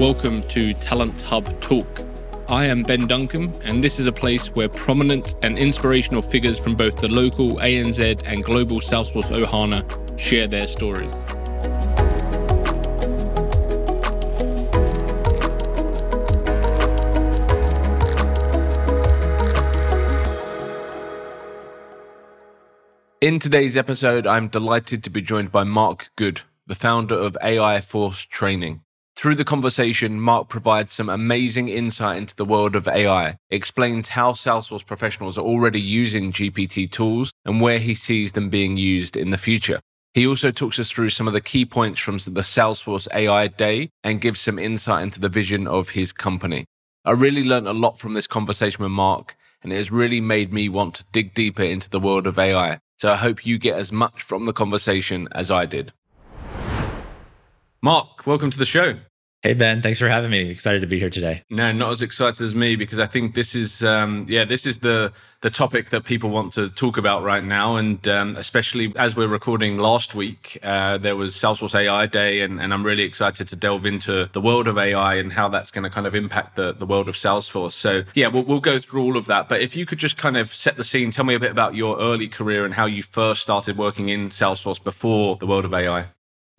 Welcome to Talent Hub Talk. I am Ben Duncan, and this is a place where prominent and inspirational figures from both the local ANZ and global Salesforce Ohana share their stories. In today's episode, I'm delighted to be joined by Mark Good, the founder of AI Force Training. Through the conversation, Mark provides some amazing insight into the world of AI, explains how Salesforce professionals are already using GPT tools and where he sees them being used in the future. He also talks us through some of the key points from the Salesforce AI Day and gives some insight into the vision of his company. I really learned a lot from this conversation with Mark, and it has really made me want to dig deeper into the world of AI. So I hope you get as much from the conversation as I did. Mark, welcome to the show. Hey Ben, thanks for having me. Excited to be here today. No, not as excited as me because I think this is, um, yeah, this is the the topic that people want to talk about right now, and um, especially as we're recording last week, uh, there was Salesforce AI Day, and, and I'm really excited to delve into the world of AI and how that's going to kind of impact the the world of Salesforce. So yeah, we'll we'll go through all of that. But if you could just kind of set the scene, tell me a bit about your early career and how you first started working in Salesforce before the world of AI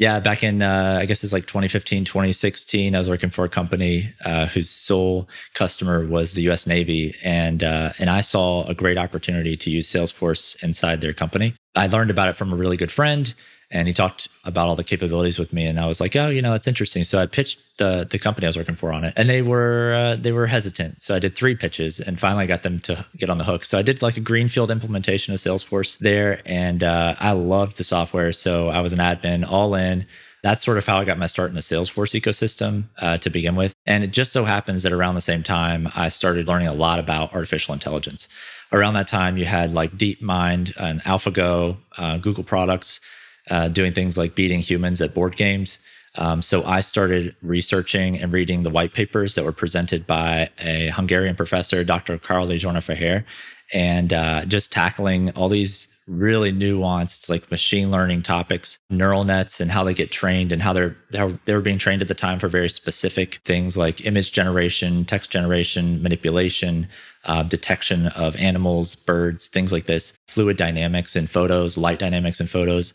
yeah, back in uh, I guess it's like 2015, 2016, I was working for a company uh, whose sole customer was the U.S. Navy, and uh, and I saw a great opportunity to use Salesforce inside their company. I learned about it from a really good friend and he talked about all the capabilities with me and i was like oh you know that's interesting. So i pitched the the company i was working for on it and they were uh, they were hesitant. So i did three pitches and finally got them to get on the hook. So i did like a greenfield implementation of salesforce there and uh, i loved the software. So i was an admin all in. That's sort of how I got my start in the Salesforce ecosystem uh, to begin with. And it just so happens that around the same time, I started learning a lot about artificial intelligence. Around that time, you had like DeepMind and AlphaGo, uh, Google products uh, doing things like beating humans at board games. Um, so I started researching and reading the white papers that were presented by a Hungarian professor, Dr. Karl Zsolnai and uh, just tackling all these really nuanced, like machine learning topics, neural nets, and how they get trained, and how they're how they were being trained at the time for very specific things like image generation, text generation, manipulation, uh, detection of animals, birds, things like this, fluid dynamics in photos, light dynamics in photos.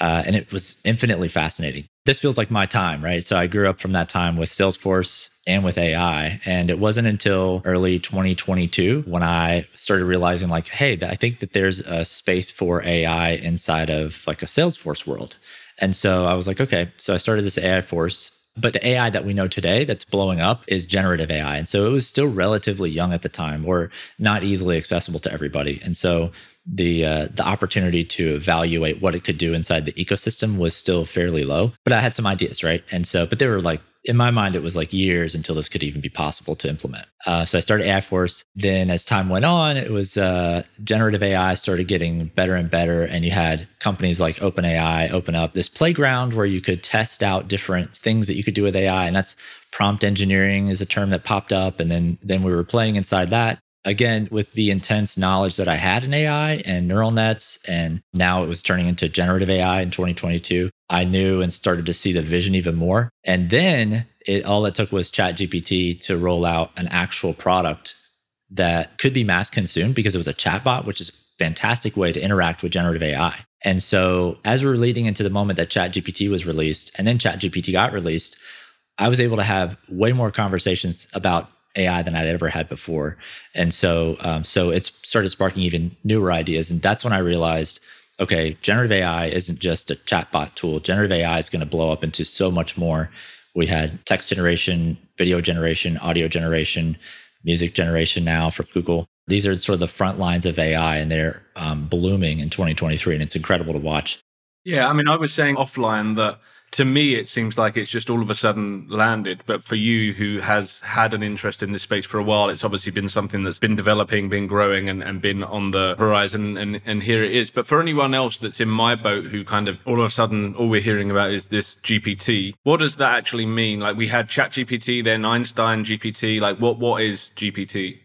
Uh, and it was infinitely fascinating. This feels like my time, right? So I grew up from that time with Salesforce and with AI. And it wasn't until early 2022 when I started realizing, like, hey, I think that there's a space for AI inside of like a Salesforce world. And so I was like, okay. So I started this AI Force but the AI that we know today that's blowing up is generative AI. And so it was still relatively young at the time or not easily accessible to everybody. And so the uh, the opportunity to evaluate what it could do inside the ecosystem was still fairly low. But I had some ideas, right? And so, but they were like in my mind, it was like years until this could even be possible to implement. Uh, so I started AI Force. Then, as time went on, it was uh, generative AI started getting better and better, and you had companies like OpenAI open up this playground where you could test out different things that you could do with AI, and that's prompt engineering is a term that popped up, and then then we were playing inside that again with the intense knowledge that i had in ai and neural nets and now it was turning into generative ai in 2022 i knew and started to see the vision even more. And then it all it took was chat gpt to roll out an actual product that could be mass consumed because it was a chatbot which is a fantastic way to interact with generative ai and so as we were leading into the moment that chat gpt was released and then chat gpt got released i was able to have way more conversations about AI than I'd ever had before. And so, um, so it's started sparking even newer ideas. And that's when I realized, okay, generative AI isn't just a chatbot tool. Generative AI is going to blow up into so much more. We had text generation, video generation, audio generation, music generation now for Google. These are sort of the front lines of AI, and they're um, blooming in 2023, and it's incredible to watch. Yeah, I mean, I was saying offline that to me, it seems like it's just all of a sudden landed. But for you, who has had an interest in this space for a while, it's obviously been something that's been developing, been growing, and, and been on the horizon. And, and here it is. But for anyone else that's in my boat who kind of all of a sudden, all we're hearing about is this GPT, what does that actually mean? Like we had Chat GPT, then Einstein GPT. Like what, what is GPT?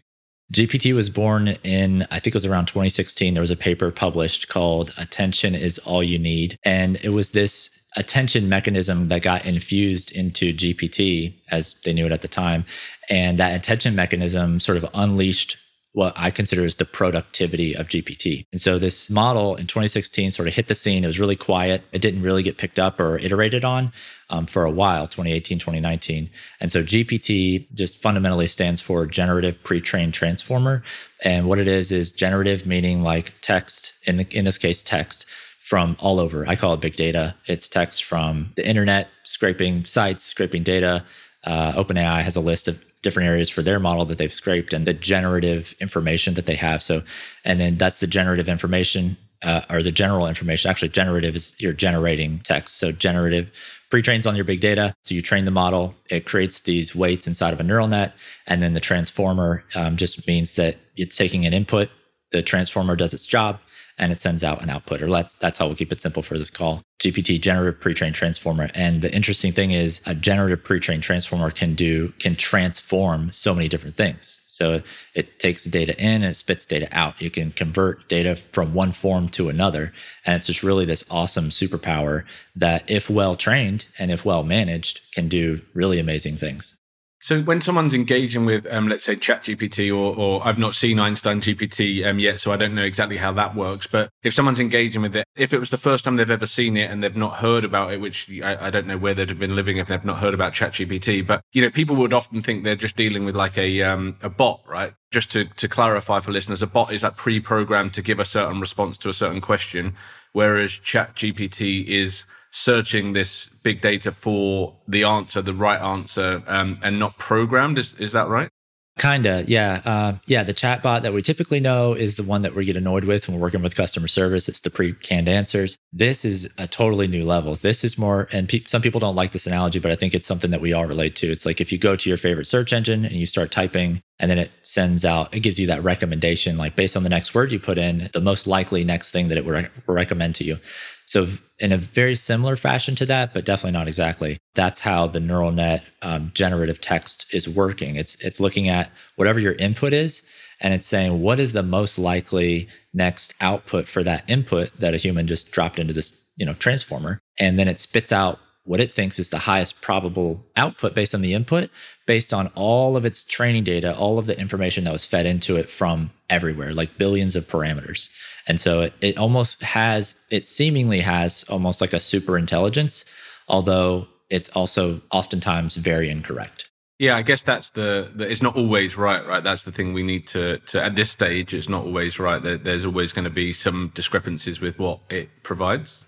GPT was born in, I think it was around 2016. There was a paper published called Attention is All You Need. And it was this attention mechanism that got infused into GPT as they knew it at the time. And that attention mechanism sort of unleashed what I consider is the productivity of GPT. And so this model in 2016 sort of hit the scene. It was really quiet. It didn't really get picked up or iterated on um, for a while, 2018, 2019. And so GPT just fundamentally stands for Generative Pre-trained Transformer. And what it is is generative meaning like text, in, the, in this case, text from all over. I call it big data. It's text from the internet, scraping sites, scraping data. Uh, OpenAI has a list of different areas for their model that they've scraped and the generative information that they have. So, and then that's the generative information uh, or the general information. Actually, generative is you're generating text. So, generative pre-trains on your big data. So you train the model, it creates these weights inside of a neural net, and then the transformer um, just means that it's taking an input. The transformer does its job, and it sends out an output. Or that's that's how we'll keep it simple for this call. GPT generative pre-trained transformer. And the interesting thing is a generative pre-trained transformer can do can transform so many different things. So it takes data in and it spits data out. You can convert data from one form to another. And it's just really this awesome superpower that, if well trained and if well managed, can do really amazing things. So when someone's engaging with, um, let's say, ChatGPT, or, or I've not seen Einstein GPT um, yet, so I don't know exactly how that works. But if someone's engaging with it, if it was the first time they've ever seen it and they've not heard about it, which I, I don't know where they'd have been living if they've not heard about ChatGPT, but you know, people would often think they're just dealing with like a um, a bot, right? Just to to clarify for listeners, a bot is like pre-programmed to give a certain response to a certain question, whereas ChatGPT is searching this big data for the answer, the right answer, um, and not programmed. Is is that right? Kinda, yeah, uh, yeah. The chatbot that we typically know is the one that we get annoyed with when we're working with customer service. It's the pre-canned answers. This is a totally new level. This is more, and pe- some people don't like this analogy, but I think it's something that we all relate to. It's like if you go to your favorite search engine and you start typing, and then it sends out, it gives you that recommendation, like based on the next word you put in, the most likely next thing that it would, re- would recommend to you. So, in a very similar fashion to that, but definitely not exactly, that's how the neural net um, generative text is working. It's it's looking at whatever your input is, and it's saying what is the most likely next output for that input that a human just dropped into this you know transformer, and then it spits out what it thinks is the highest probable output based on the input, based on all of its training data, all of the information that was fed into it from everywhere, like billions of parameters. And so it, it almost has, it seemingly has almost like a super intelligence, although it's also oftentimes very incorrect. Yeah, I guess that's the, the, it's not always right, right? That's the thing we need to to at this stage. It's not always right. There, there's always going to be some discrepancies with what it provides.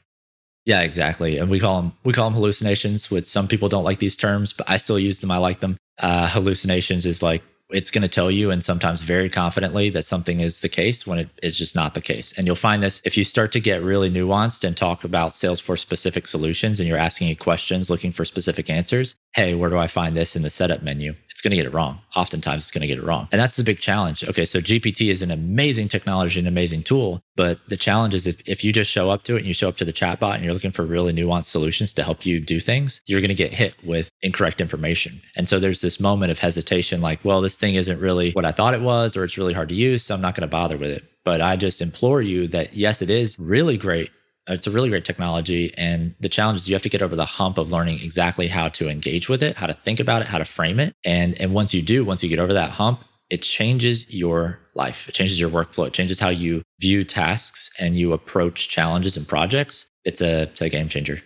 Yeah, exactly. And we call them we call them hallucinations. Which some people don't like these terms, but I still use them. I like them. Uh, hallucinations is like it's going to tell you and sometimes very confidently that something is the case when it is just not the case. And you'll find this if you start to get really nuanced and talk about Salesforce specific solutions and you're asking questions looking for specific answers. Hey, where do I find this in the setup menu? It's going to get it wrong. Oftentimes it's going to get it wrong. And that's the big challenge. Okay. So GPT is an amazing technology, an amazing tool. But the challenge is if, if you just show up to it and you show up to the chatbot and you're looking for really nuanced solutions to help you do things, you're going to get hit with incorrect information. And so there's this moment of hesitation like, well, this thing isn't really what I thought it was, or it's really hard to use. So I'm not going to bother with it. But I just implore you that yes, it is really great it's a really great technology. And the challenge is you have to get over the hump of learning exactly how to engage with it, how to think about it, how to frame it. And, and once you do, once you get over that hump, it changes your life. It changes your workflow. It changes how you view tasks and you approach challenges and projects. It's a, it's a game changer.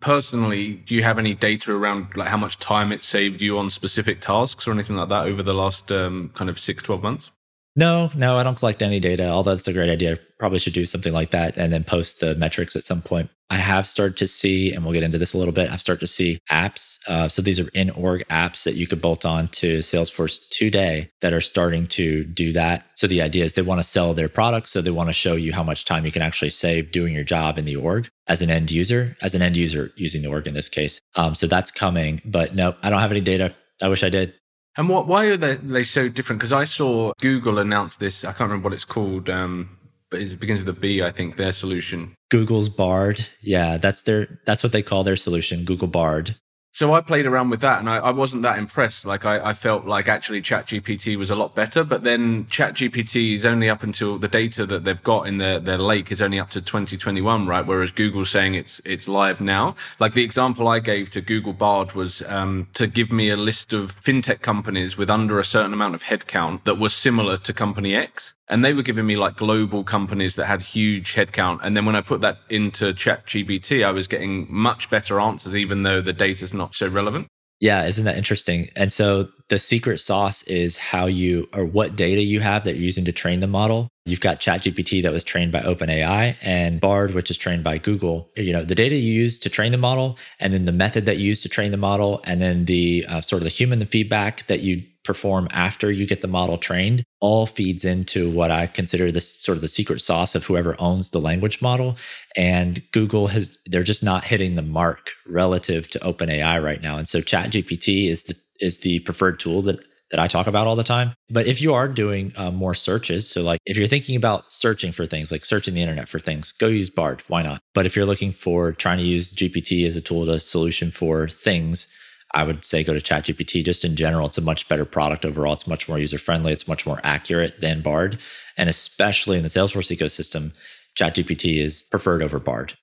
Personally, do you have any data around like how much time it saved you on specific tasks or anything like that over the last um, kind of six, 12 months? No, no, I don't collect any data, although it's a great idea. Probably should do something like that and then post the metrics at some point. I have started to see, and we'll get into this a little bit, I've started to see apps. Uh, so these are in org apps that you could bolt on to Salesforce today that are starting to do that. So the idea is they want to sell their products. So they want to show you how much time you can actually save doing your job in the org as an end user, as an end user using the org in this case. Um, so that's coming. But no, I don't have any data. I wish I did. And what? Why are they, they so different? Because I saw Google announce this. I can't remember what it's called, um, but it begins with a B. I think their solution. Google's Bard. Yeah, that's their. That's what they call their solution. Google Bard. So I played around with that and I, I wasn't that impressed. Like I, I, felt like actually ChatGPT was a lot better, but then ChatGPT is only up until the data that they've got in their, their lake is only up to 2021, right? Whereas Google's saying it's it's live now. Like the example I gave to Google Bard was um, to give me a list of fintech companies with under a certain amount of headcount that were similar to company X and they were giving me like global companies that had huge headcount. And then when I put that into ChatGPT, I was getting much better answers, even though the data's not so relevant. Yeah, isn't that interesting? And so the secret sauce is how you or what data you have that you're using to train the model. You've got ChatGPT that was trained by OpenAI and Bard, which is trained by Google. You know, the data you use to train the model, and then the method that you use to train the model, and then the uh, sort of the human feedback that you perform after you get the model trained all feeds into what I consider this sort of the secret sauce of whoever owns the language model. And Google has, they're just not hitting the mark relative to OpenAI right now. And so ChatGPT is the, is the preferred tool that that I talk about all the time. But if you are doing uh, more searches, so like if you're thinking about searching for things, like searching the internet for things, go use Bard. Why not? But if you're looking for trying to use GPT as a tool to solution for things, I would say go to ChatGPT. Just in general, it's a much better product overall. It's much more user friendly. It's much more accurate than Bard. And especially in the Salesforce ecosystem, ChatGPT is preferred over Bard.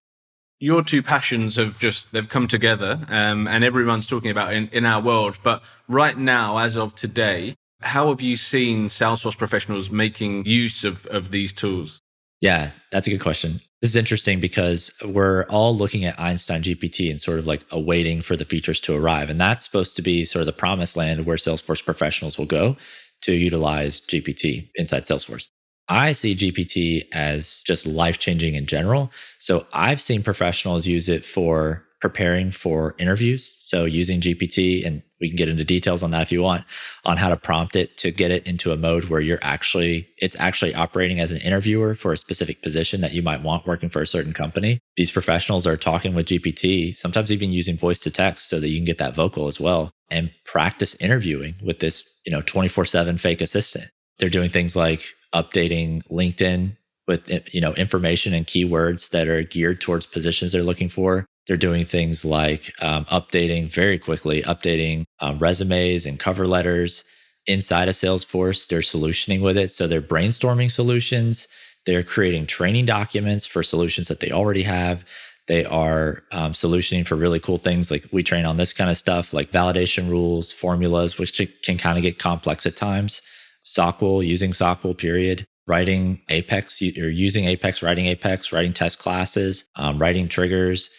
Your two passions have just they've come together, um, and everyone's talking about in, in our world. But right now, as of today, how have you seen Salesforce professionals making use of, of these tools? Yeah, that's a good question. This is interesting because we're all looking at Einstein GPT and sort of like awaiting for the features to arrive. And that's supposed to be sort of the promised land where Salesforce professionals will go to utilize GPT inside Salesforce. I see GPT as just life changing in general. So I've seen professionals use it for preparing for interviews. So using GPT, and we can get into details on that if you want, on how to prompt it to get it into a mode where you're actually, it's actually operating as an interviewer for a specific position that you might want working for a certain company. These professionals are talking with GPT, sometimes even using voice to text so that you can get that vocal as well and practice interviewing with this, you know, 24 seven fake assistant. They're doing things like updating LinkedIn with you know information and keywords that are geared towards positions they're looking for they're doing things like um, updating very quickly, updating um, resumes and cover letters inside of Salesforce. They're solutioning with it. So they're brainstorming solutions. They're creating training documents for solutions that they already have. They are um, solutioning for really cool things like we train on this kind of stuff, like validation rules, formulas, which can kind of get complex at times. SOQL, using SOQL, period. Writing Apex, you're using Apex, writing Apex, writing test classes, um, writing triggers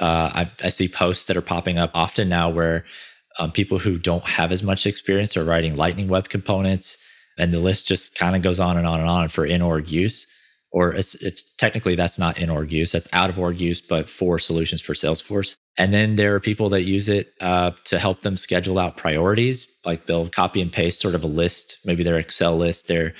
uh, I, I, see posts that are popping up often now where um, people who don't have as much experience are writing Lightning Web components, and the list just kind of goes on and on and on for in org use. Or it's it's technically that's not in org use, that's out of org use, but for solutions for Salesforce. And then there are people that use it uh, to help them schedule out priorities. Like they'll copy and paste sort of a list, maybe their Excel list, their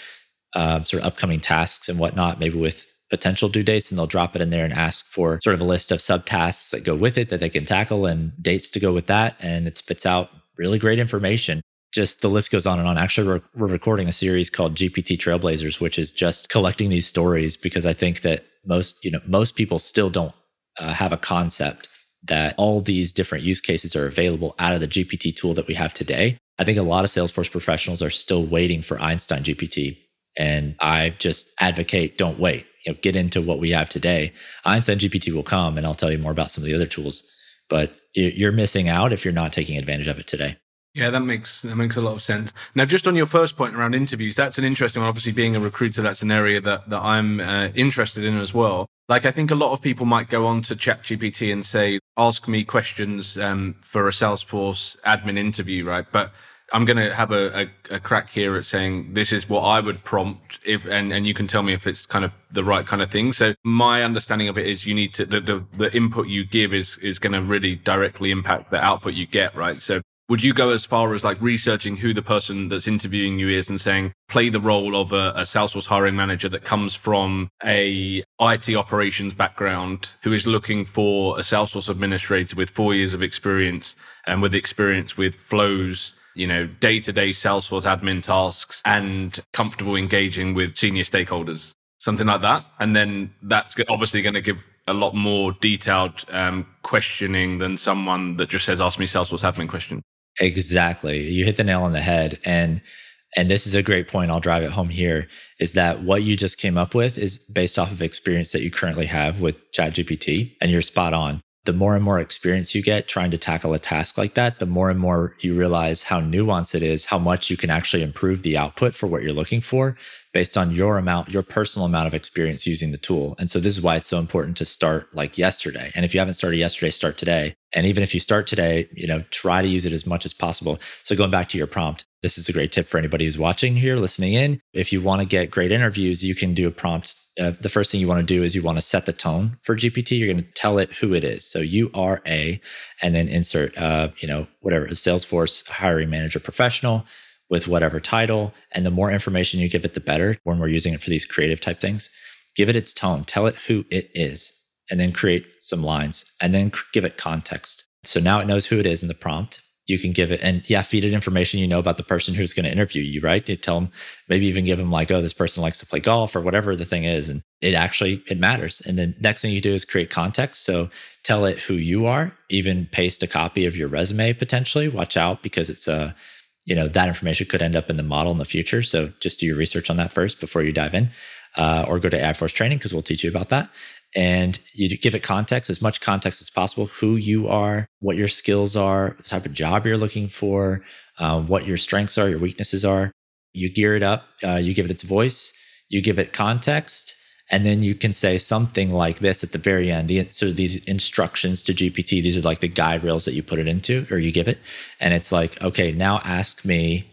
uh, sort of upcoming tasks and whatnot, maybe with potential due dates and they'll drop it in there and ask for sort of a list of subtasks that go with it that they can tackle and dates to go with that. And it spits out really great information. Just the list goes on and on. Actually, we're, we're recording a series called GPT Trailblazers, which is just collecting these stories because I think that most, you know, most people still don't uh, have a concept that all these different use cases are available out of the GPT tool that we have today. I think a lot of Salesforce professionals are still waiting for Einstein GPT. And I just advocate don't wait you know, get into what we have today. Einstein GPT will come, and I'll tell you more about some of the other tools. But you're missing out if you're not taking advantage of it today. Yeah, that makes that makes a lot of sense. Now, just on your first point around interviews, that's an interesting one. Obviously, being a recruiter, that's an area that that I'm uh, interested in as well. Like, I think a lot of people might go on to ChatGPT and say, "Ask me questions um, for a Salesforce admin interview," right? But I'm going to have a, a, a, crack here at saying this is what I would prompt if, and, and you can tell me if it's kind of the right kind of thing. So my understanding of it is you need to, the, the, the input you give is, is going to really directly impact the output you get, right? So would you go as far as like researching who the person that's interviewing you is and saying play the role of a, a, salesforce hiring manager that comes from a it operations background who is looking for a salesforce administrator with four years of experience and with experience with flows you know, day to day Salesforce admin tasks and comfortable engaging with senior stakeholders, something like that. And then that's obviously going to give a lot more detailed um, questioning than someone that just says, ask me Salesforce admin question. Exactly. You hit the nail on the head. And and this is a great point i'll drive it home here is that what you just came up with is based off of experience that you currently have with chatgpt and you're spot on the more and more experience you get trying to tackle a task like that, the more and more you realize how nuanced it is, how much you can actually improve the output for what you're looking for based on your amount, your personal amount of experience using the tool. And so this is why it's so important to start like yesterday. And if you haven't started yesterday, start today. And even if you start today, you know, try to use it as much as possible. So going back to your prompt, this is a great tip for anybody who's watching here, listening in. If you want to get great interviews, you can do a prompt. Uh, the first thing you want to do is you want to set the tone for GPT. You're going to tell it who it is. So you are a, and then insert, uh, you know, whatever, a Salesforce hiring manager professional with whatever title. And the more information you give it, the better when we're using it for these creative type things. Give it its tone, tell it who it is, and then create some lines and then give it context. So now it knows who it is in the prompt. You can give it and yeah, feed it information you know about the person who's going to interview you, right? You tell them, maybe even give them like, oh, this person likes to play golf or whatever the thing is. And it actually, it matters. And the next thing you do is create context. So tell it who you are, even paste a copy of your resume potentially. Watch out because it's a, you know that information could end up in the model in the future. So just do your research on that first before you dive in uh, or go to AI Force training because we'll teach you about that. And you give it context as much context as possible who you are what your skills are the type of job you're looking for uh, what your strengths are your weaknesses are. You gear it up uh, you give it its voice you give it context and then you can say something like this at the very end. So these instructions to GPT, these are like the guide rails that you put it into or you give it. And it's like, okay, now ask me,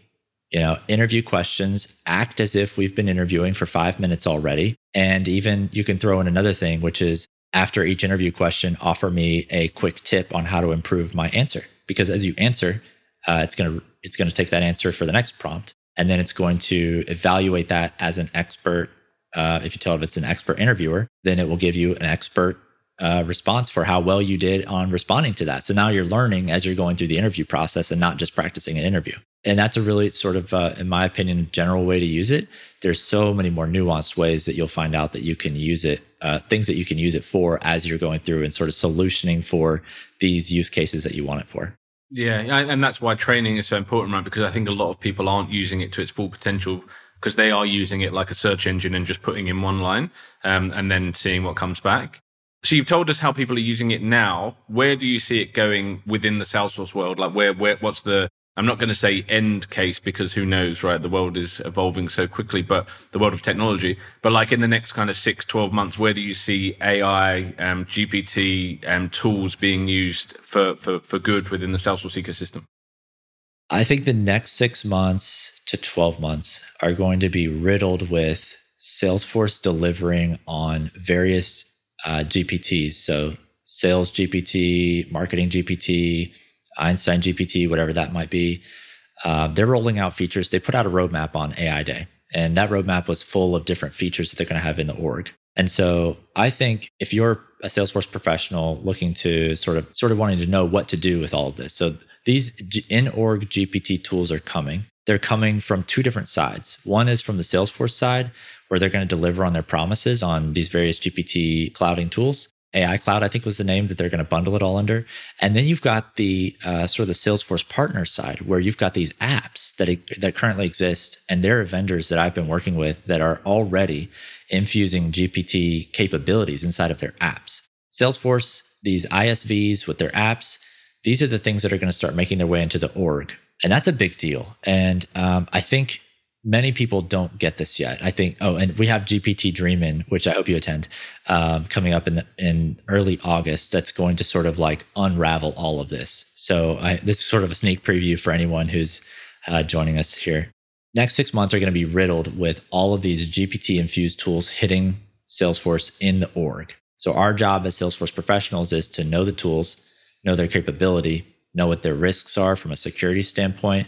you know, interview questions, act as if we've been interviewing for five minutes already. And even you can throw in another thing, which is after each interview question, offer me a quick tip on how to improve my answer. Because as you answer, uh, it's going to it's going to take that answer for the next prompt and then it's going to evaluate that as an expert uh, if you tell it it's an expert interviewer, then it will give you an expert uh, response for how well you did on responding to that. So now you're learning as you're going through the interview process and not just practicing an interview. And that's a really sort of, uh, in my opinion, general way to use it. There's so many more nuanced ways that you'll find out that you can use it, uh, things that you can use it for as you're going through and sort of solutioning for these use cases that you want it for. Yeah, and that's why training is so important, right? Because I think a lot of people aren't using it to its full potential because they are using it like a search engine and just putting in one line um, and then seeing what comes back. So you've told us how people are using it now. Where do you see it going within the Salesforce world? Like where, where what's the I'm not going to say end case because who knows, right? The world is evolving so quickly, but the world of technology. But like in the next kind of six, 12 months, where do you see AI, um, GPT um, tools being used for, for, for good within the Salesforce ecosystem? I think the next six months to 12 months are going to be riddled with Salesforce delivering on various uh, GPTs. So, sales GPT, marketing GPT, Einstein GPT, whatever that might be. Uh, they're rolling out features. They put out a roadmap on AI Day, and that roadmap was full of different features that they're going to have in the org. And so I think if you're a Salesforce professional looking to sort of sort of wanting to know what to do with all of this, so these in org GPT tools are coming. They're coming from two different sides. One is from the Salesforce side, where they're going to deliver on their promises on these various GPT clouding tools. AI Cloud, I think, was the name that they're going to bundle it all under. And then you've got the uh, sort of the Salesforce partner side, where you've got these apps that that currently exist, and there are vendors that I've been working with that are already infusing GPT capabilities inside of their apps. Salesforce, these ISVs with their apps, these are the things that are going to start making their way into the org. And that's a big deal. And um, I think many people don't get this yet. I think, oh, and we have GPT Dreamin', which I hope you attend, um, coming up in, in early August. That's going to sort of like unravel all of this. So I, this is sort of a sneak preview for anyone who's uh, joining us here. Next six months are going to be riddled with all of these GPT infused tools hitting Salesforce in the org. So our job as Salesforce professionals is to know the tools, know their capability, know what their risks are from a security standpoint.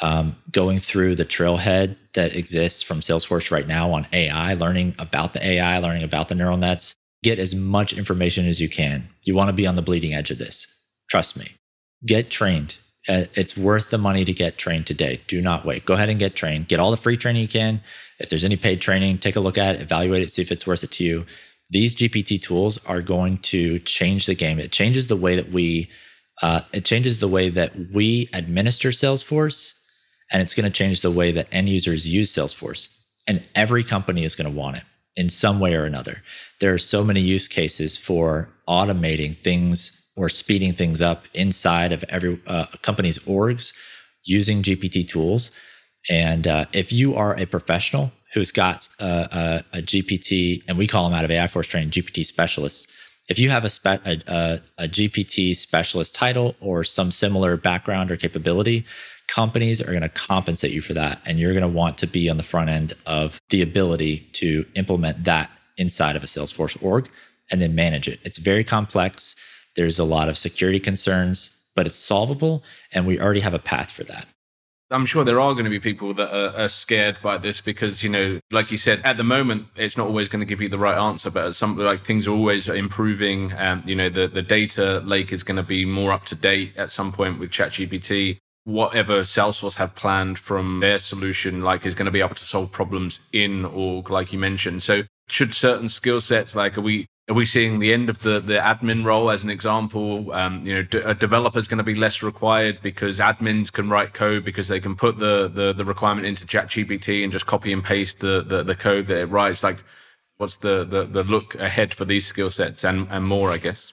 Um, going through the trailhead that exists from Salesforce right now on AI, learning about the AI, learning about the neural nets, get as much information as you can. You want to be on the bleeding edge of this. Trust me. Get trained. Uh, it's worth the money to get trained today. Do not wait. Go ahead and get trained. Get all the free training you can. If there's any paid training, take a look at it, evaluate it, see if it's worth it to you. These GPT tools are going to change the game. It changes the way that we uh, it changes the way that we administer Salesforce, and it's going to change the way that end users use Salesforce. And every company is going to want it in some way or another. There are so many use cases for automating things or speeding things up inside of every uh, company's orgs using GPT tools. And uh, if you are a professional who's got a, a, a, GPT, and we call them out of AI Force training GPT specialists, if you have a, spe- a, a GPT specialist title or some similar background or capability, companies are going to compensate you for that. And you're going to want to be on the front end of the ability to implement that inside of a Salesforce org and then manage it. It's very complex. There's a lot of security concerns, but it's solvable. And we already have a path for that. I'm sure there are going to be people that are, are, scared by this because, you know, like you said, at the moment, it's not always going to give you the right answer, but some like things are always improving. Um, you know, the, the data lake is going to be more up to date at some point with ChatGPT whatever Salesforce have planned from their solution, like is going to be able to solve problems in org, like you mentioned. So should certain skill sets, like are we are we seeing the end of the, the admin role as an example? Um, you know, d- a developer is going to be less required because admins can write code because they can put the the, the requirement into ChatGPT and just copy and paste the, the, the code that it writes. Like, what's the, the the look ahead for these skill sets and and more? I guess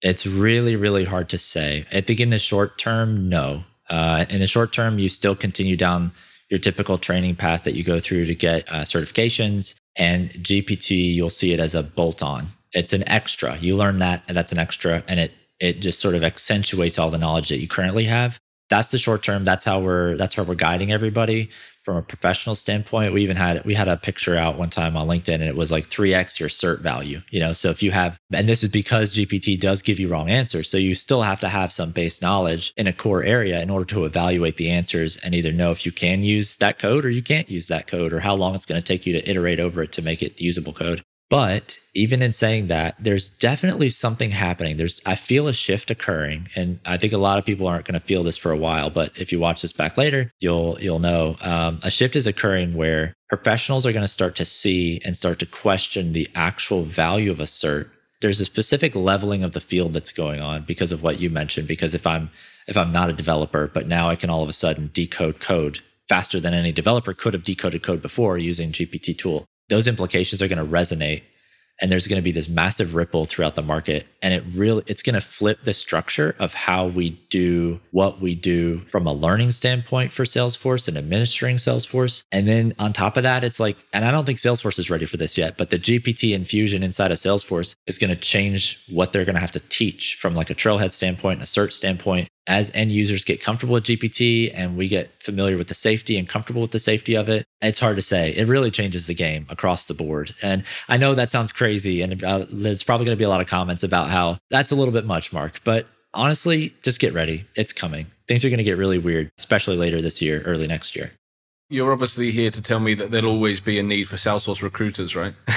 it's really really hard to say. I think in the short term, no. Uh, in the short term, you still continue down your typical training path that you go through to get uh, certifications. And GPT, you'll see it as a bolt on. It's an extra. You learn that, and that's an extra, and it it just sort of accentuates all the knowledge that you currently have. That's the short term. That's how we're that's how we're guiding everybody from a professional standpoint, we even had we had a picture out one time on LinkedIn and it was like 3x your cert value. You know, so if you have and this is because GPT does give you wrong answers. So you still have to have some base knowledge in a core area in order to evaluate the answers and either know if you can use that code or you can't use that code or how long it's going to take you to iterate over it to make it usable code. But even in saying that, there's definitely something happening. There's I feel a shift occurring, and I think a lot of people aren't going to feel this for a while. But if you watch this back later, you'll you'll know um, a shift is occurring where professionals are going to start to see and start to question the actual value of a cert. There's a specific leveling of the field that's going on because of what you mentioned. Because if I'm if I'm not a developer, but now I can all of a sudden decode code faster than any developer could have decoded code before using GPT tool those implications are going to resonate and there's going to be this massive ripple throughout the market and it really it's going to flip the structure of how we do what we do from a learning standpoint for salesforce and administering salesforce. And then on top of that it's like and i don't think salesforce is ready for this yet but the gpt infusion inside of salesforce is going to change what they're going to have to teach from like a trailhead standpoint and a search standpoint as end users get comfortable with GPT and we get familiar with the safety and comfortable with the safety of it, it's hard to say. It really changes the game across the board. And I know that sounds crazy, and uh, there's probably going to be a lot of comments about how that's a little bit much, Mark. But honestly, just get ready. It's coming. Things are going to get really weird, especially later this year, early next year. You're obviously here to tell me that there'll always be a need for Salesforce recruiters, right?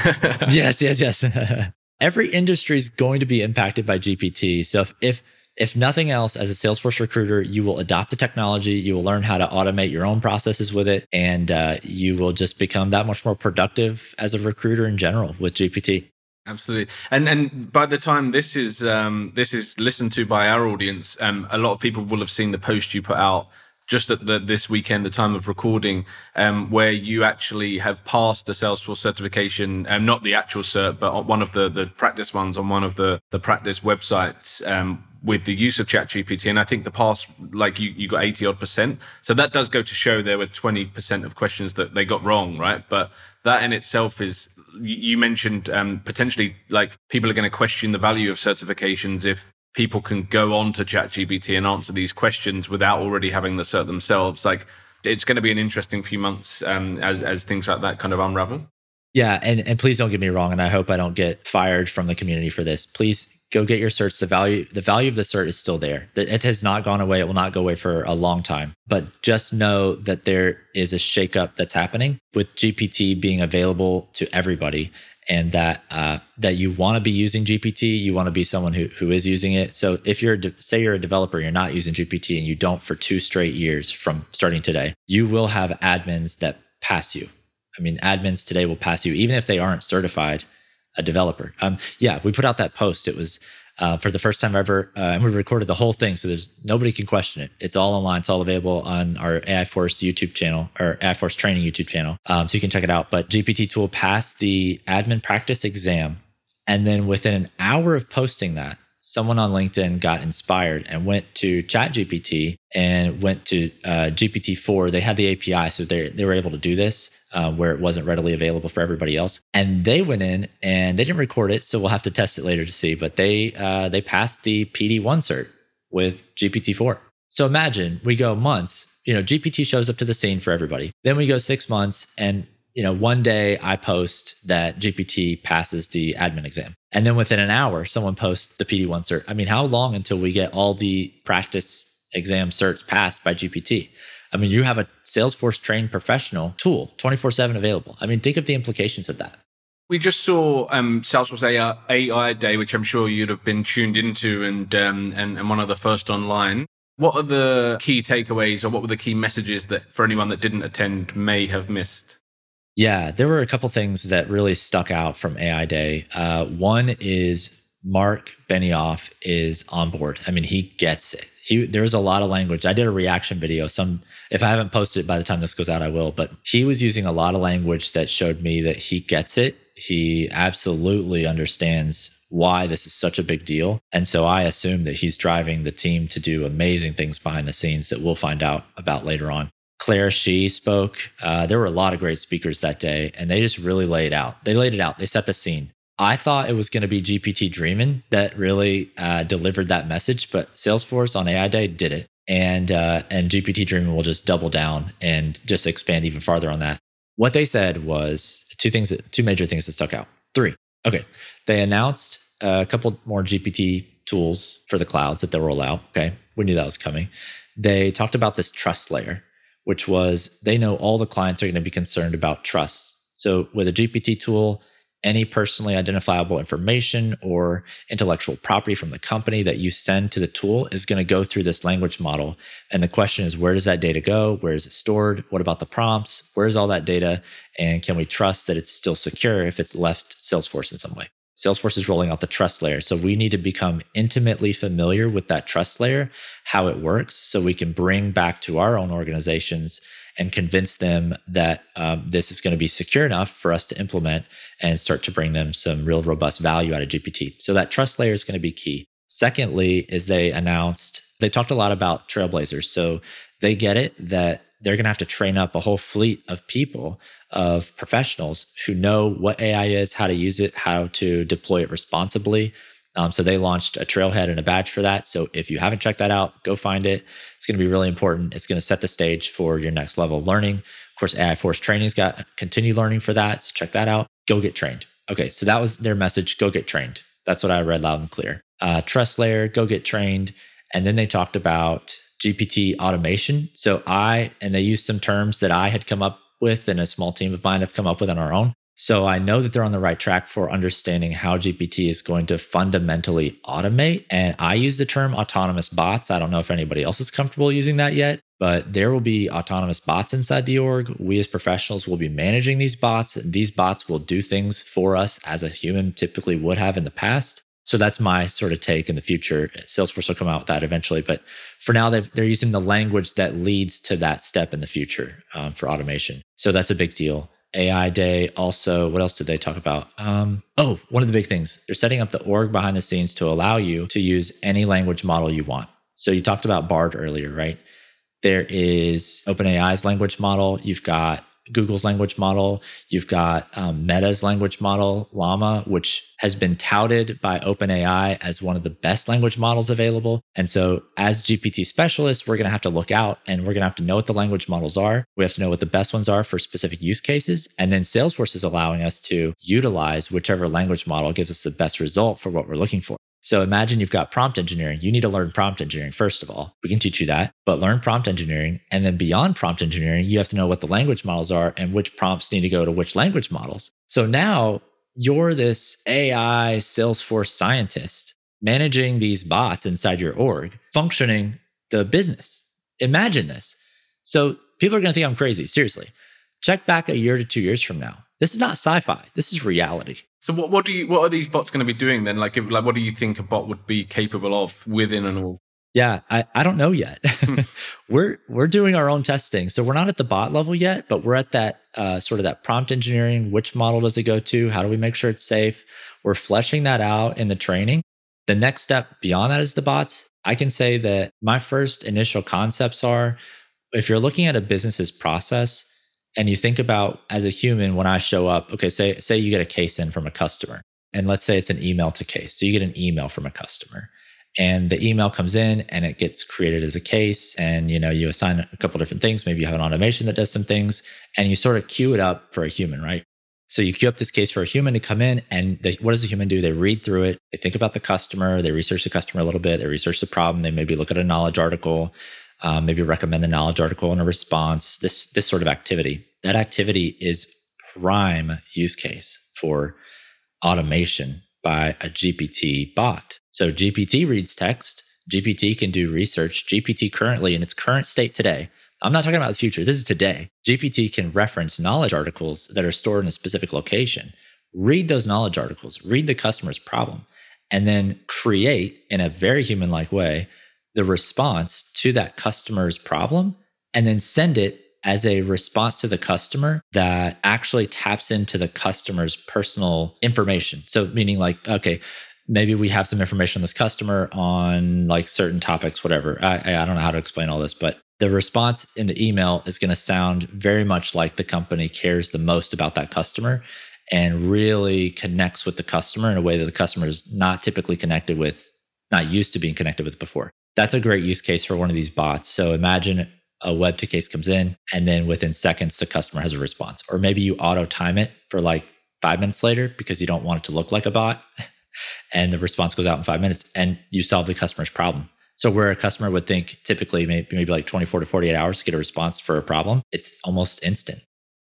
yes, yes, yes. Every industry is going to be impacted by GPT. So if, if if nothing else, as a Salesforce recruiter, you will adopt the technology, you will learn how to automate your own processes with it, and uh, you will just become that much more productive as a recruiter in general with GPT. Absolutely, and and by the time this is um, this is listened to by our audience, um, a lot of people will have seen the post you put out just at the, this weekend, the time of recording, um, where you actually have passed the Salesforce certification, um, not the actual cert, but one of the the practice ones on one of the the practice websites. Um, with the use of ChatGPT, and I think the past, like you, you got eighty odd percent. So that does go to show there were twenty percent of questions that they got wrong, right? But that in itself is, you mentioned um, potentially like people are going to question the value of certifications if people can go on to ChatGPT and answer these questions without already having the cert themselves. Like it's going to be an interesting few months um, as as things like that kind of unravel. Yeah, and and please don't get me wrong, and I hope I don't get fired from the community for this. Please go get your certs. The value, the value of the cert is still there. It has not gone away. It will not go away for a long time. But just know that there is a shakeup that's happening with GPT being available to everybody, and that uh, that you want to be using GPT. You want to be someone who who is using it. So if you're de- say you're a developer, you're not using GPT, and you don't for two straight years from starting today, you will have admins that pass you. I mean, admins today will pass you even if they aren't certified a developer. Um, yeah, we put out that post. It was uh, for the first time ever, uh, and we recorded the whole thing, so there's nobody can question it. It's all online. It's all available on our AI Force YouTube channel or AI Force Training YouTube channel, um, so you can check it out. But GPT Tool passed the admin practice exam, and then within an hour of posting that, someone on LinkedIn got inspired and went to ChatGPT and went to uh, GPT-4. They had the API, so they they were able to do this uh, where it wasn't readily available for everybody else. And they went in and they didn't record it, so we'll have to test it later to see. But they uh, they passed the PD-1 cert with GPT-4. So imagine we go months. You know, GPT shows up to the scene for everybody. Then we go six months, and you know, one day I post that GPT passes the admin exam. And then within an hour, someone posts the PD1 cert. I mean, how long until we get all the practice exam certs passed by GPT? I mean, you have a Salesforce trained professional tool 24 7 available. I mean, think of the implications of that. We just saw um, Salesforce AI, AI, Day, which I'm sure you'd have been tuned into and, um, and, and one of the first online. What are the key takeaways or what were the key messages that for anyone that didn't attend may have missed? Yeah, there were a couple things that really stuck out from AI Day. Uh, one is Mark Benioff is on board. I mean, he gets it. He there's a lot of language. I did a reaction video. Some if I haven't posted it by the time this goes out, I will. But he was using a lot of language that showed me that he gets it. He absolutely understands why this is such a big deal. And so I assume that he's driving the team to do amazing things behind the scenes that we'll find out about later on. Clara Shih spoke. Uh, there were a lot of great speakers that day, and they just really laid out. They laid it out. They set the scene. I thought it was going to be GPT Dreamin that really uh, delivered that message, but Salesforce on AI Day did it, and uh, and GPT Dreamin will just double down and just expand even farther on that. What they said was two things, that, two major things that stuck out. Three. Okay, they announced a couple more GPT tools for the clouds that they'll roll out. Okay, we knew that was coming. They talked about this trust layer which was they know all the clients are going to be concerned about trust. So with a GPT tool, any personally identifiable information or intellectual property from the company that you send to the tool is going to go through this language model. And the question is, where does that data go? Where is it stored? What about the prompts? Where's all that data? And can we trust that it's still secure if it's left Salesforce in some way? Salesforce is rolling out the trust layer. So we need to become intimately familiar with that trust layer, how it works, so we can bring back to our own organizations and convince them that um, this is going to be secure enough for us to implement and start to bring them some real robust value out of GPT. So that trust layer is going to be key. Secondly, is they announced, they talked a lot about trailblazers. So they get it that they're going to have to train up a whole fleet of people of professionals who know what AI is, how to use it, how to deploy it responsibly. Um, so they launched a trailhead and a badge for that. So if you haven't checked that out, go find it. It's going to be really important. It's going to set the stage for your next level of learning. Of course, AI Force Training's got continue learning for that. So check that out. Go get trained. Okay, so that was their message. Go get trained. That's what I read loud and clear. Uh, trust layer, go get trained. And then they talked about GPT automation. So I, and they used some terms that I had come up with and a small team of mine have come up with on our own. So I know that they're on the right track for understanding how GPT is going to fundamentally automate. And I use the term autonomous bots. I don't know if anybody else is comfortable using that yet, but there will be autonomous bots inside the org. We as professionals will be managing these bots. These bots will do things for us as a human typically would have in the past. So that's my sort of take in the future. Salesforce will come out with that eventually, but for now they are using the language that leads to that step in the future um, for automation. So that's a big deal. AI Day also. What else did they talk about? Um, oh, one of the big things they're setting up the org behind the scenes to allow you to use any language model you want. So you talked about Bard earlier, right? There is OpenAI's language model. You've got Google's language model. You've got um, Meta's language model, Llama, which has been touted by OpenAI as one of the best language models available. And so, as GPT specialists, we're going to have to look out and we're going to have to know what the language models are. We have to know what the best ones are for specific use cases. And then Salesforce is allowing us to utilize whichever language model gives us the best result for what we're looking for. So imagine you've got prompt engineering. You need to learn prompt engineering, first of all. We can teach you that, but learn prompt engineering. And then beyond prompt engineering, you have to know what the language models are and which prompts need to go to which language models. So now you're this AI Salesforce scientist managing these bots inside your org, functioning the business. Imagine this. So people are going to think I'm crazy. Seriously. Check back a year to two years from now. This is not sci-fi. This is reality. So what what do you what are these bots going to be doing then? Like if, like what do you think a bot would be capable of within an org? Yeah, I, I don't know yet. We're we're doing our own testing, so we're not at the bot level yet, but we're at that uh, sort of that prompt engineering. Which model does it go to? How do we make sure it's safe? We're fleshing that out in the training. The next step beyond that is the bots. I can say that my first initial concepts are if you're looking at a business's process and you think about as a human when I show up, okay, say say you get a case in from a customer. And let's say it's an email to case. So you get an email from a customer and the email comes in and it gets created as a case and you know you assign a couple different things. Maybe you have an automation that does some things and you sort of queue it up for a human right? So you queue up this case for a human to come in and they, what does the human do? They read through it. They think about the customer. They research the customer a little bit. They research the problem. They maybe look at a knowledge article um, maybe recommend a knowledge article in a response this this sort of activity that activity is prime use case for automation by a gpt bot so GPT reads text, GPT can do research. GPT currently, in its current state today, I'm not talking about the future, this is today. GPT can reference knowledge articles that are stored in a specific location, read those knowledge articles, read the customer's problem, and then create in a very human like way the response to that customer's problem, and then send it as a response to the customer that actually taps into the customer's personal information. So, meaning like, okay, maybe we have some information on this customer on like certain topics, whatever. I, I don't know how to explain all this, but the response in the email is going to sound very much like the company cares the most about that customer and really connects with the customer in a way that the customer is not typically connected with, not used to being connected with before. That's a great use case for one of these bots. So imagine a web to case comes in and then within seconds the customer has a response. Or maybe you auto time it for like five minutes later because you don't want it to look like a bot. and the response goes out in five minutes and you solve the customer's problem. So where a customer would think typically maybe, maybe like 24 to 48 hours to get a response for a problem, it's almost instant.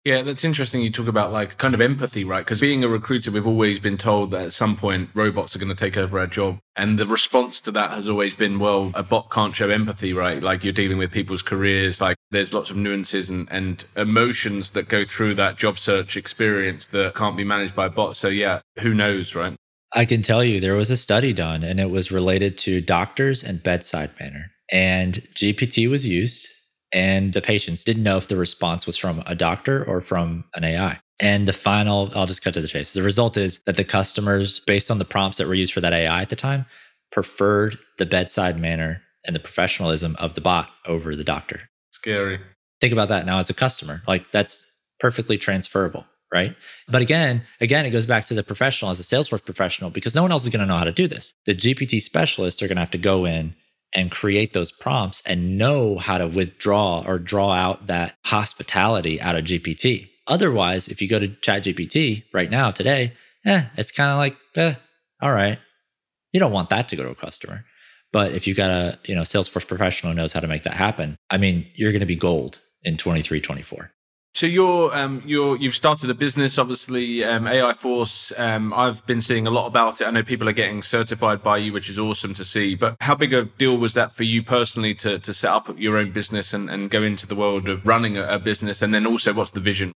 Yeah, that's interesting. You talk about like kind of empathy, right? Because being a recruiter, we've always been told that at some point robots are going to take over our job. And the response to that has always been, well, a bot can't show empathy, right? Like you're dealing with people's careers. Like there's lots of nuances and, and emotions that go through that job search experience that can't be managed by a bot. So yeah, who knows, right? I can tell you there was a study done and it was related to doctors and bedside manner. And GPT was used, and the patients didn't know if the response was from a doctor or from an AI. And the final, I'll just cut to the chase. The result is that the customers, based on the prompts that were used for that AI at the time, preferred the bedside manner and the professionalism of the bot over the doctor. Scary. Think about that now as a customer. Like that's perfectly transferable right? But again, again, it goes back to the professional as a Salesforce professional because no one else is going to know how to do this. The GPT specialists are going to have to go in and create those prompts and know how to withdraw or draw out that hospitality out of GPT. Otherwise, if you go to ChatGPT right now today, eh, it's kind of like, eh, all right. You don't want that to go to a customer. But if you've got a, you know, Salesforce professional knows how to make that happen, I mean, you're going to be gold in 23, 24. So you're um, you're you've started a business, obviously um, AI Force. Um, I've been seeing a lot about it. I know people are getting certified by you, which is awesome to see. But how big a deal was that for you personally to to set up your own business and, and go into the world of running a, a business? And then also, what's the vision?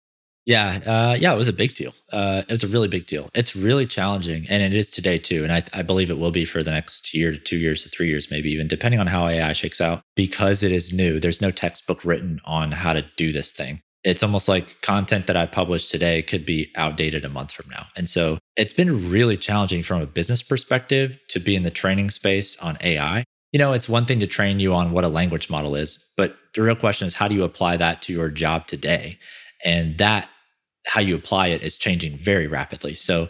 Yeah, uh, yeah, it was a big deal. Uh, it was a really big deal. It's really challenging, and it is today too. And I, I believe it will be for the next year to two years to three years, maybe even depending on how AI shakes out. Because it is new, there's no textbook written on how to do this thing it's almost like content that I publish today could be outdated a month from now. And so it's been really challenging from a business perspective to be in the training space on AI. You know, it's one thing to train you on what a language model is, but the real question is how do you apply that to your job today? And that, how you apply it, is changing very rapidly. So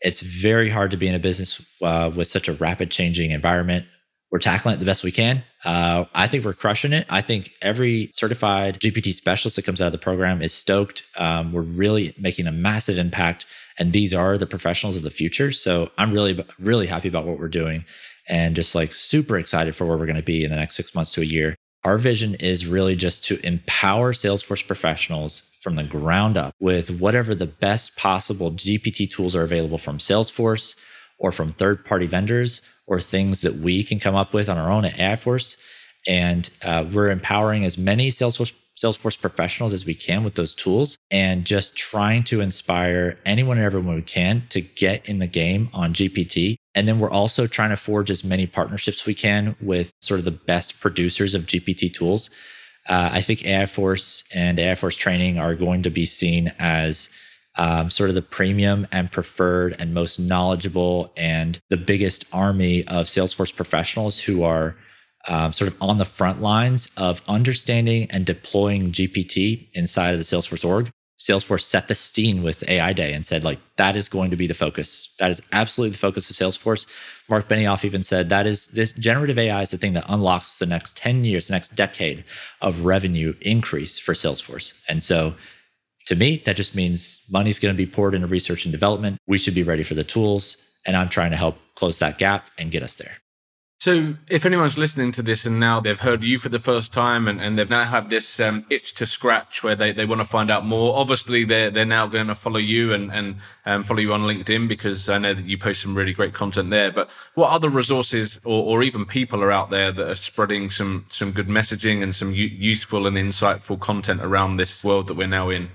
it's very hard to be in a business uh, with such a rapid changing environment we're tackling it the best we can. Uh, I think we're crushing it. I think every certified GPT specialist that comes out of the program is stoked. Um, we're really making a massive impact, and these are the professionals of the future. So I'm really, really happy about what we're doing, and just like super excited for where we're going to be in the next six months to a year. Our vision is really just to empower Salesforce professionals from the ground up with whatever the best possible GPT tools are available from Salesforce or from third party vendors or things that we can come up with on our own at AI Force. And uh, we're empowering as many Salesforce Salesforce professionals as we can with those tools and just trying to inspire anyone and everyone we can to get in the game on GPT. And then we're also trying to forge as many partnerships we can with sort of the best producers of GPT tools. Uh, I think AI Force and AI Force training are going to be seen as um, sort of the premium and preferred and most knowledgeable and the biggest army of Salesforce professionals who are um, sort of on the front lines of understanding and deploying GPT inside of the Salesforce org. Salesforce set the scene with AI Day and said, like, that is going to be the focus. That is absolutely the focus of Salesforce. Marc Benioff even said that is this generative AI is the thing that unlocks the next 10 years, the next decade of revenue increase for Salesforce. And so to me, that just means money's going to be poured into research and development. We should be ready for the tools. And I'm trying to help close that gap and get us there. So, if anyone's listening to this and now they've heard you for the first time and, and they've now have this um, itch to scratch where they, they want to find out more, obviously they're, they're now going to follow you and, and um, follow you on LinkedIn because I know that you post some really great content there. But what other resources or, or even people are out there that are spreading some, some good messaging and some u- useful and insightful content around this world that we're now in?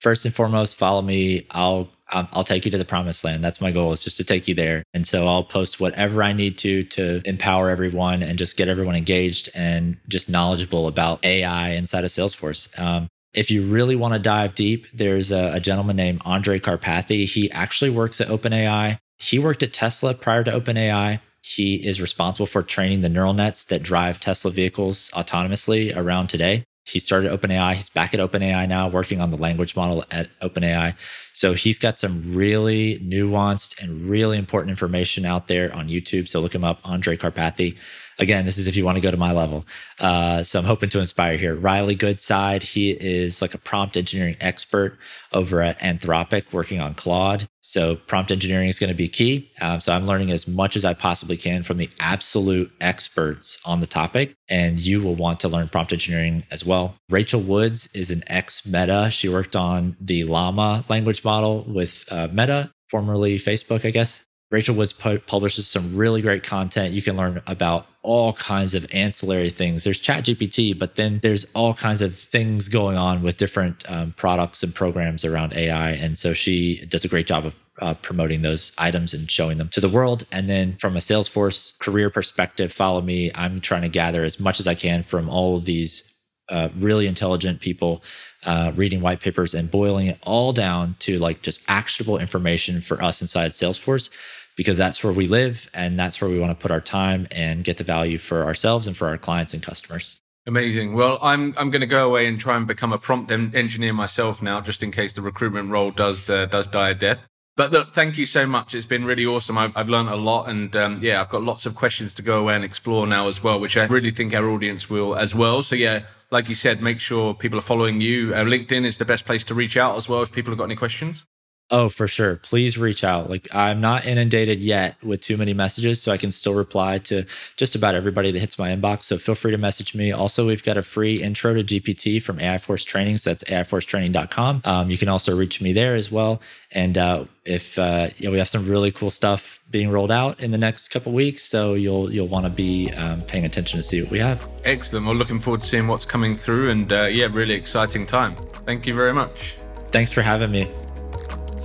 First and foremost, follow me. I'll I'll take you to the promised land. That's my goal is just to take you there. And so I'll post whatever I need to to empower everyone and just get everyone engaged and just knowledgeable about AI inside of Salesforce. Um, if you really want to dive deep, there's a, a gentleman named Andrej Karpathy. He actually works at OpenAI. He worked at Tesla prior to OpenAI. He is responsible for training the neural nets that drive Tesla vehicles autonomously around today. He started OpenAI. He's back at OpenAI now, working on the language model at OpenAI. So he's got some really nuanced and really important information out there on YouTube. So look him up, Andrej Karpathy. Again, this is if you want to go to my level. Uh, so I'm hoping to inspire here. Riley Goodside, he is like a prompt engineering expert over at Anthropic working on Claude. So prompt engineering is going to be key. Um, so I'm learning as much as I possibly can from the absolute experts on the topic. And you will want to learn prompt engineering as well. Rachel Woods is an ex Meta. She worked on the Llama language model with uh, Meta, formerly Facebook, I guess. Rachel Woods pu- publishes some really great content. You can learn about all kinds of ancillary things. There's ChatGPT, but then there's all kinds of things going on with different um, products and programs around AI. And so she does a great job of uh, promoting those items and showing them to the world. And then from a Salesforce career perspective, follow me. I'm trying to gather as much as I can from all of these uh, really intelligent people uh, reading white papers and boiling it all down to like just actionable information for us inside Salesforce because that's where we live and that's where we want to put our time and get the value for ourselves and for our clients and customers. Amazing. Well, I'm I'm going to go away and try and become a prompt engineer myself now, just in case the recruitment role does uh, does die a death. But look, thank you so much. It's been really awesome. I've I've learned a lot, and um, yeah, I've got lots of questions to go away and explore now as well, which I really think our audience will as well. So yeah, like you said, make sure people are following you. Uh, LinkedIn is the best place to reach out as well if people have got any questions. Oh, for sure. Please reach out. Like I'm not inundated yet with too many messages, so I can still reply to just about everybody that hits my inbox. So feel free to message me. Also, we've got a free intro to GPT from AI Force Training. So that's AIForceTraining.com. Um, you can also reach me there as well. And uh, if uh, you know, we have some really cool stuff being rolled out in the next couple weeks, so you'll you'll want to be um, paying attention to see what we have. Excellent. We're well, looking forward to seeing what's coming through, and uh, yeah, really exciting time. Thank you very much. Thanks for having me.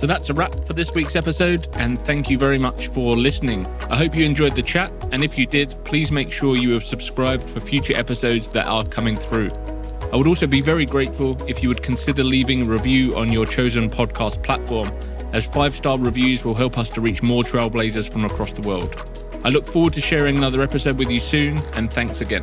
So that's a wrap for this week's episode, and thank you very much for listening. I hope you enjoyed the chat, and if you did, please make sure you have subscribed for future episodes that are coming through. I would also be very grateful if you would consider leaving a review on your chosen podcast platform, as five star reviews will help us to reach more trailblazers from across the world. I look forward to sharing another episode with you soon, and thanks again.